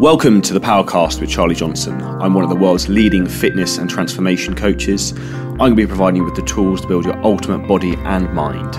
Welcome to the Powercast with Charlie Johnson. I'm one of the world's leading fitness and transformation coaches. I'm going to be providing you with the tools to build your ultimate body and mind.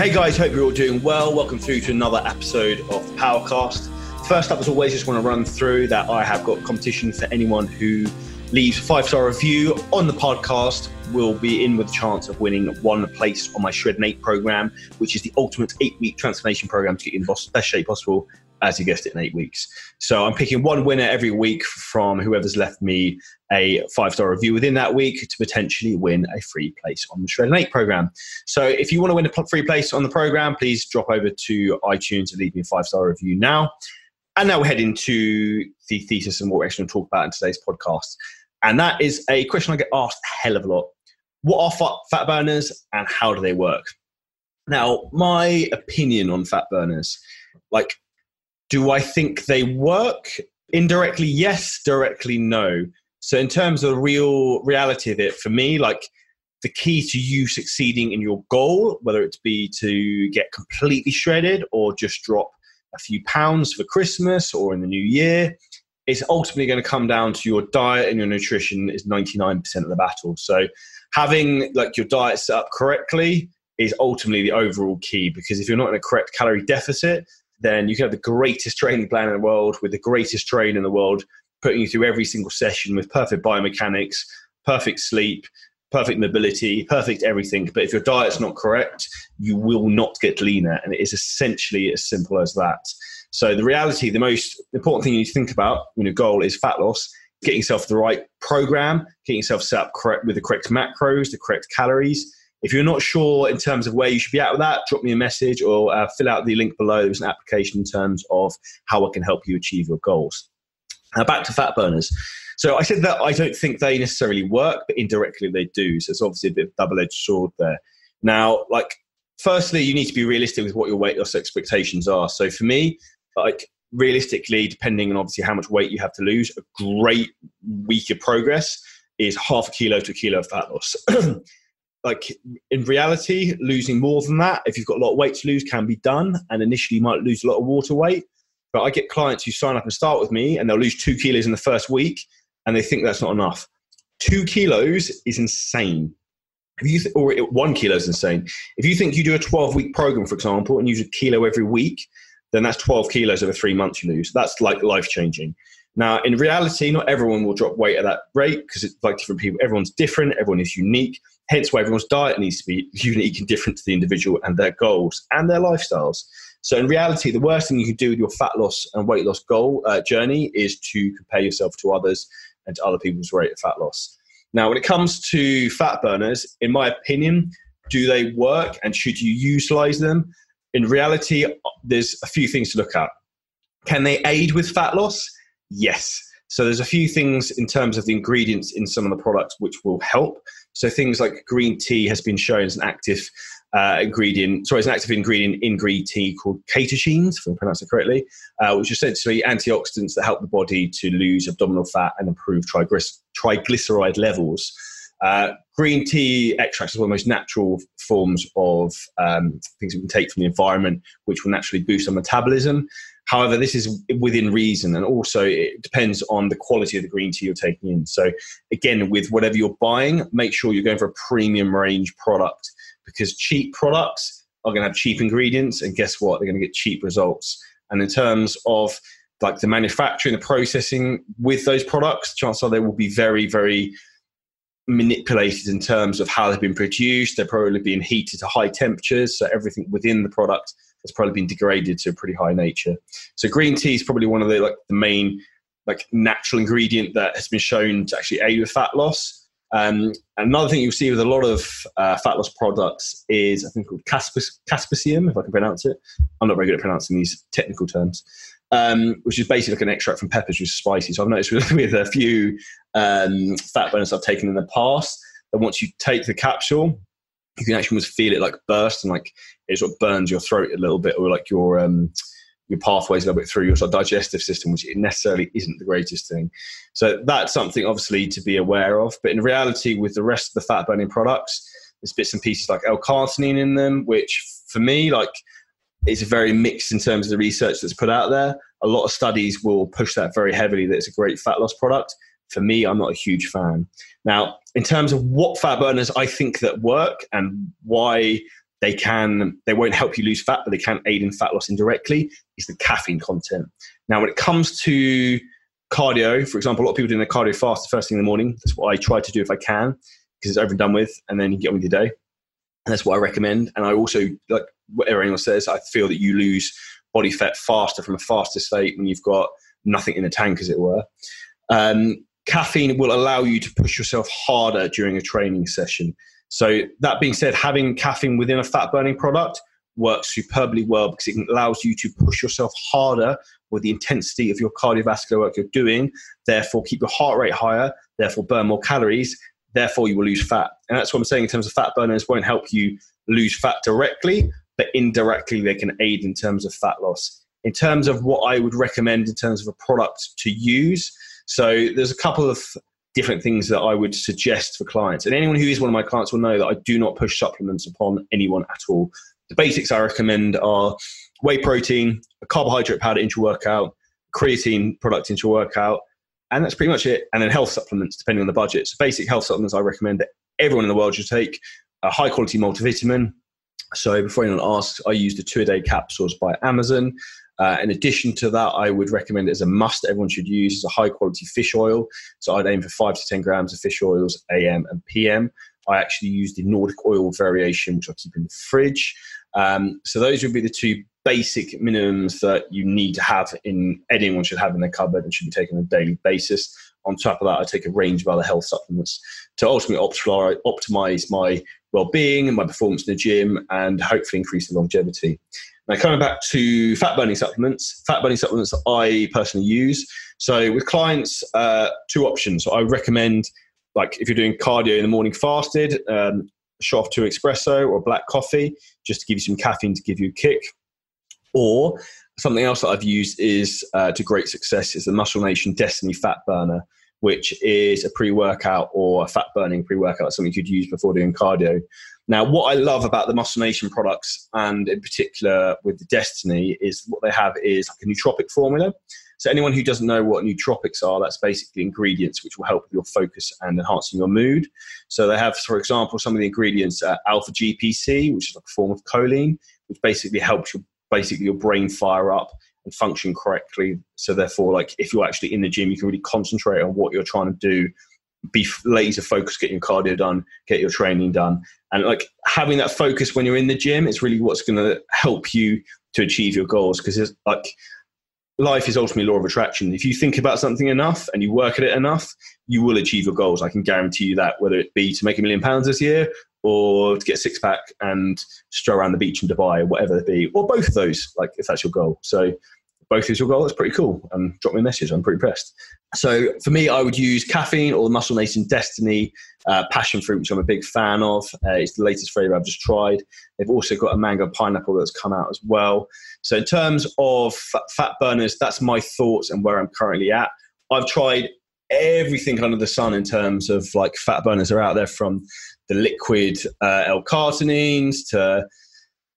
Hey guys, hope you're all doing well. Welcome through to another episode of the Powercast. First up, as always, just want to run through that I have got competition for anyone who leaves five star review on the podcast will be in with a chance of winning one place on my Shreddin8 program, which is the ultimate eight week transformation program to get you in the best shape possible as you guessed it, in eight weeks. So I'm picking one winner every week from whoever's left me a five star review within that week to potentially win a free place on the Shreddin8 program. So if you want to win a free place on the program, please drop over to iTunes and leave me a five star review now. And now we're heading to the thesis and what we're actually going to talk about in today's podcast. And that is a question I get asked a hell of a lot. What are fat burners and how do they work? Now, my opinion on fat burners, like do I think they work? Indirectly, yes. Directly, no. So, in terms of the real reality of it, for me, like the key to you succeeding in your goal, whether it be to get completely shredded or just drop a few pounds for Christmas or in the new year, it's ultimately going to come down to your diet and your nutrition is 99% of the battle. So having like your diet set up correctly is ultimately the overall key because if you're not in a correct calorie deficit, then you can have the greatest training plan in the world with the greatest trainer in the world, putting you through every single session with perfect biomechanics, perfect sleep, perfect mobility, perfect everything. But if your diet's not correct, you will not get leaner. And it is essentially as simple as that. So the reality, the most important thing you need to think about when your goal is fat loss, getting yourself the right program, getting yourself set up correct with the correct macros, the correct calories, if you're not sure in terms of where you should be at with that, drop me a message or uh, fill out the link below. There's an application in terms of how I can help you achieve your goals. Now, back to fat burners. So I said that I don't think they necessarily work, but indirectly they do. So it's obviously a bit of double-edged sword there. Now, like, firstly, you need to be realistic with what your weight loss expectations are. So for me, like, realistically, depending on obviously how much weight you have to lose, a great week of progress is half a kilo to a kilo of fat loss. like in reality, losing more than that, if you've got a lot of weight to lose, can be done. And initially, you might lose a lot of water weight. But I get clients who sign up and start with me, and they'll lose two kilos in the first week, and they think that's not enough. Two kilos is insane. If you th- or one kilo is insane. If you think you do a 12 week program, for example, and use a kilo every week, then that's 12 kilos over three months you lose. That's like life changing. Now, in reality, not everyone will drop weight at that rate because it's like different people. Everyone's different, everyone is unique. Hence why everyone's diet needs to be unique and different to the individual and their goals and their lifestyles. So, in reality, the worst thing you can do with your fat loss and weight loss goal uh, journey is to compare yourself to others and to other people's rate of fat loss. Now, when it comes to fat burners, in my opinion, do they work and should you utilize them? In reality, there's a few things to look at. Can they aid with fat loss? Yes. So there's a few things in terms of the ingredients in some of the products which will help. So things like green tea has been shown as an active uh, ingredient, sorry, as an active ingredient in green tea called catechins, if I pronounce it correctly, uh, which are essentially antioxidants that help the body to lose abdominal fat and improve triglyceride levels. Uh, green tea extracts is one of the most natural forms of um, things we can take from the environment, which will naturally boost our metabolism. However, this is within reason, and also it depends on the quality of the green tea you're taking in. So, again, with whatever you're buying, make sure you're going for a premium range product because cheap products are going to have cheap ingredients, and guess what? They're going to get cheap results. And in terms of like the manufacturing, the processing with those products, chances are they will be very, very manipulated in terms of how they've been produced. They're probably being heated to high temperatures, so everything within the product has probably been degraded to a pretty high nature. So green tea is probably one of the like the main like natural ingredient that has been shown to actually aid with fat loss. Um, another thing you'll see with a lot of uh, fat loss products is I think called caspis, if I can pronounce it. I'm not very good at pronouncing these technical terms, um, which is basically like an extract from peppers, which is spicy. So I've noticed with, with a few um, fat burners I've taken in the past that once you take the capsule, you can actually almost feel it like burst and like it sort of burns your throat a little bit or like your um, your pathways a little bit through your sort of digestive system, which it necessarily isn't the greatest thing. So that's something obviously to be aware of. But in reality, with the rest of the fat burning products, there's bits and pieces like L-carnitine in them, which for me, like, is very mixed in terms of the research that's put out there. a lot of studies will push that very heavily that it's a great fat loss product. For me, I'm not a huge fan. Now, in terms of what fat burners I think that work and why they can they won't help you lose fat, but they can aid in fat loss indirectly, is the caffeine content. Now, when it comes to cardio, for example, a lot of people doing their cardio fast the first thing in the morning. That's what I try to do if I can, because it's over and done with, and then you get on with your day. And that's what I recommend. And I also like whatever anyone says. I feel that you lose body fat faster from a faster state when you've got nothing in the tank, as it were. Um, caffeine will allow you to push yourself harder during a training session. So that being said, having caffeine within a fat burning product works superbly well because it allows you to push yourself harder with the intensity of your cardiovascular work you're doing, therefore keep your heart rate higher, therefore burn more calories, therefore you will lose fat. And that's what I'm saying in terms of fat burners won't help you lose fat directly, but indirectly they can aid in terms of fat loss. In terms of what I would recommend in terms of a product to use, so there's a couple of different things that I would suggest for clients. And anyone who is one of my clients will know that I do not push supplements upon anyone at all. The basics I recommend are whey protein, a carbohydrate powder into workout, creatine product into workout, and that's pretty much it. And then health supplements, depending on the budget. So basic health supplements I recommend that everyone in the world should take. A high quality multivitamin. So before anyone asks, I use the two a day capsules by Amazon. Uh, in addition to that, I would recommend as a must. Everyone should use a high quality fish oil. So I'd aim for five to ten grams of fish oils AM and PM. I actually use the Nordic oil variation, which I keep in the fridge. Um, so those would be the two basic minimums that you need to have in anyone should have in their cupboard and should be taken on a daily basis. On top of that, I take a range of other health supplements to ultimately optimize my well-being and my performance in the gym and hopefully increase the longevity. Now, coming back to fat burning supplements, fat burning supplements that I personally use. So, with clients, uh, two options. So I recommend, like, if you're doing cardio in the morning fasted, um, shot off two espresso or black coffee, just to give you some caffeine to give you a kick. Or something else that I've used is uh, to great success is the Muscle Nation Destiny Fat Burner, which is a pre-workout or a fat burning pre-workout, something you could use before doing cardio. Now, what I love about the Muscle Nation products, and in particular with the Destiny, is what they have is like a nootropic formula. So anyone who doesn't know what nootropics are, that's basically ingredients which will help with your focus and enhancing your mood. So they have, for example, some of the ingredients alpha GPC, which is like a form of choline, which basically helps your basically your brain fire up and function correctly. So therefore, like if you're actually in the gym, you can really concentrate on what you're trying to do, be laser focused, get your cardio done, get your training done, and like having that focus when you're in the gym is really what's going to help you to achieve your goals because it's like life is ultimately law of attraction. If you think about something enough and you work at it enough, you will achieve your goals. I can guarantee you that, whether it be to make a million pounds this year or to get a six pack and stroll around the beach in Dubai or whatever it be, or both of those, like if that's your goal. So both is your goal, that's pretty cool. And um, drop me a message, I'm pretty impressed. So for me, I would use caffeine or the Muscle Nation Destiny uh, passion fruit, which I'm a big fan of. Uh, it's the latest flavor I've just tried. They've also got a mango pineapple that's come out as well. So in terms of fat burners, that's my thoughts and where I'm currently at. I've tried everything under the sun in terms of like fat burners are out there from the liquid uh, L-carnitines to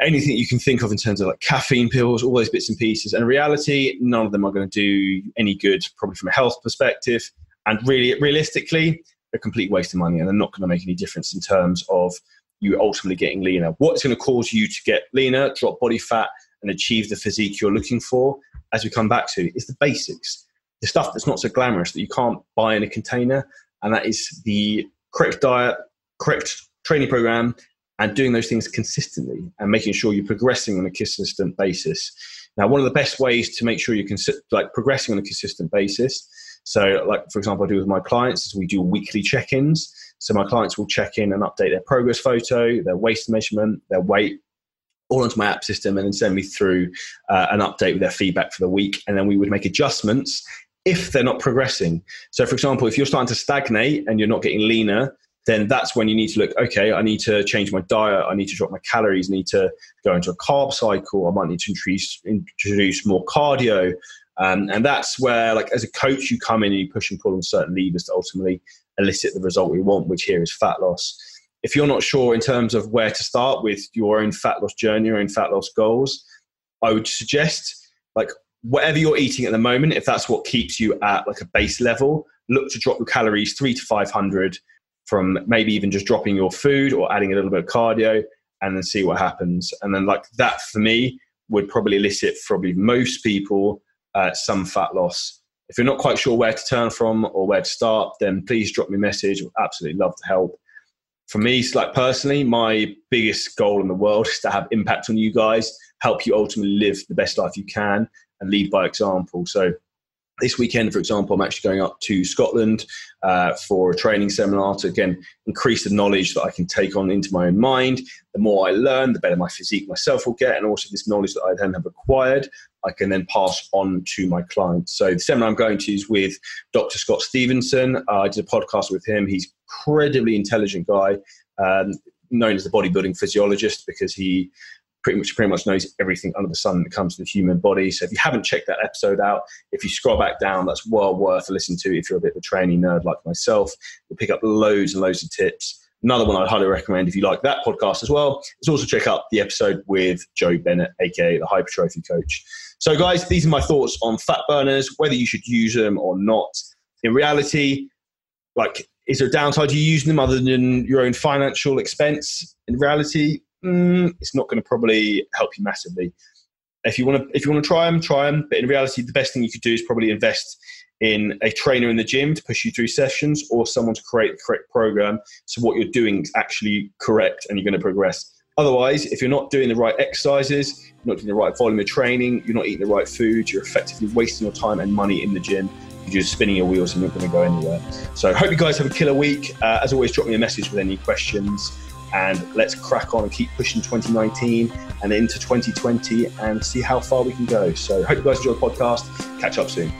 anything you can think of in terms of like caffeine pills, all those bits and pieces. And in reality, none of them are going to do any good, probably from a health perspective. And really, realistically, a complete waste of money, and they're not going to make any difference in terms of you ultimately getting leaner. What's going to cause you to get leaner, drop body fat, and achieve the physique you're looking for, as we come back to, is the basics. The stuff that's not so glamorous that you can't buy in a container, and that is the correct diet, correct training program, and doing those things consistently and making sure you're progressing on a consistent basis. Now, one of the best ways to make sure you're consi- like progressing on a consistent basis. So, like for example, I do with my clients is we do weekly check-ins. So my clients will check in and update their progress photo, their waist measurement, their weight, all onto my app system, and then send me through uh, an update with their feedback for the week. And then we would make adjustments if they're not progressing. So, for example, if you're starting to stagnate and you're not getting leaner, then that's when you need to look, okay, I need to change my diet, I need to drop my calories, I need to go into a carb cycle, I might need to introduce, introduce more cardio. Um, and that's where, like, as a coach, you come in and you push and pull on certain levers to ultimately elicit the result we want, which here is fat loss. If you're not sure in terms of where to start with your own fat loss journey, your own fat loss goals, I would suggest, like, whatever you're eating at the moment, if that's what keeps you at like a base level, look to drop your calories three to 500 from maybe even just dropping your food or adding a little bit of cardio and then see what happens. And then, like that for me, would probably elicit probably most people uh, some fat loss. If you're not quite sure where to turn from or where to start, then please drop me a message. I'd absolutely love to help. For me, like personally, my biggest goal in the world is to have impact on you guys, help you ultimately live the best life you can, and lead by example. So this weekend, for example, I'm actually going up to Scotland uh, for a training seminar to again increase the knowledge that I can take on into my own mind. The more I learn, the better my physique myself will get, and also this knowledge that I then have acquired, I can then pass on to my clients. So the seminar I'm going to is with Dr. Scott Stevenson. Uh, I did a podcast with him. He's incredibly intelligent guy, um, known as the bodybuilding physiologist because he pretty much pretty much knows everything under the sun that comes to the human body. So if you haven't checked that episode out, if you scroll back down, that's well worth a listen to if you're a bit of a training nerd like myself. You'll pick up loads and loads of tips. Another one I'd highly recommend if you like that podcast as well is also check out the episode with Joe Bennett, aka the hypertrophy coach. So, guys, these are my thoughts on fat burners, whether you should use them or not. In reality, like, is there a downside to using them other than your own financial expense? In reality, mm, it's not going to probably help you massively. If you want to, if you want to try them, try them. But in reality, the best thing you could do is probably invest in a trainer in the gym to push you through sessions, or someone to create the correct program. So what you're doing is actually correct, and you're going to progress. Otherwise, if you're not doing the right exercises, you're not doing the right volume of training, you're not eating the right food, you're effectively wasting your time and money in the gym. You're just spinning your wheels and you're not going to go anywhere. So, hope you guys have a killer week. Uh, as always, drop me a message with any questions and let's crack on and keep pushing 2019 and into 2020 and see how far we can go. So, hope you guys enjoy the podcast. Catch up soon.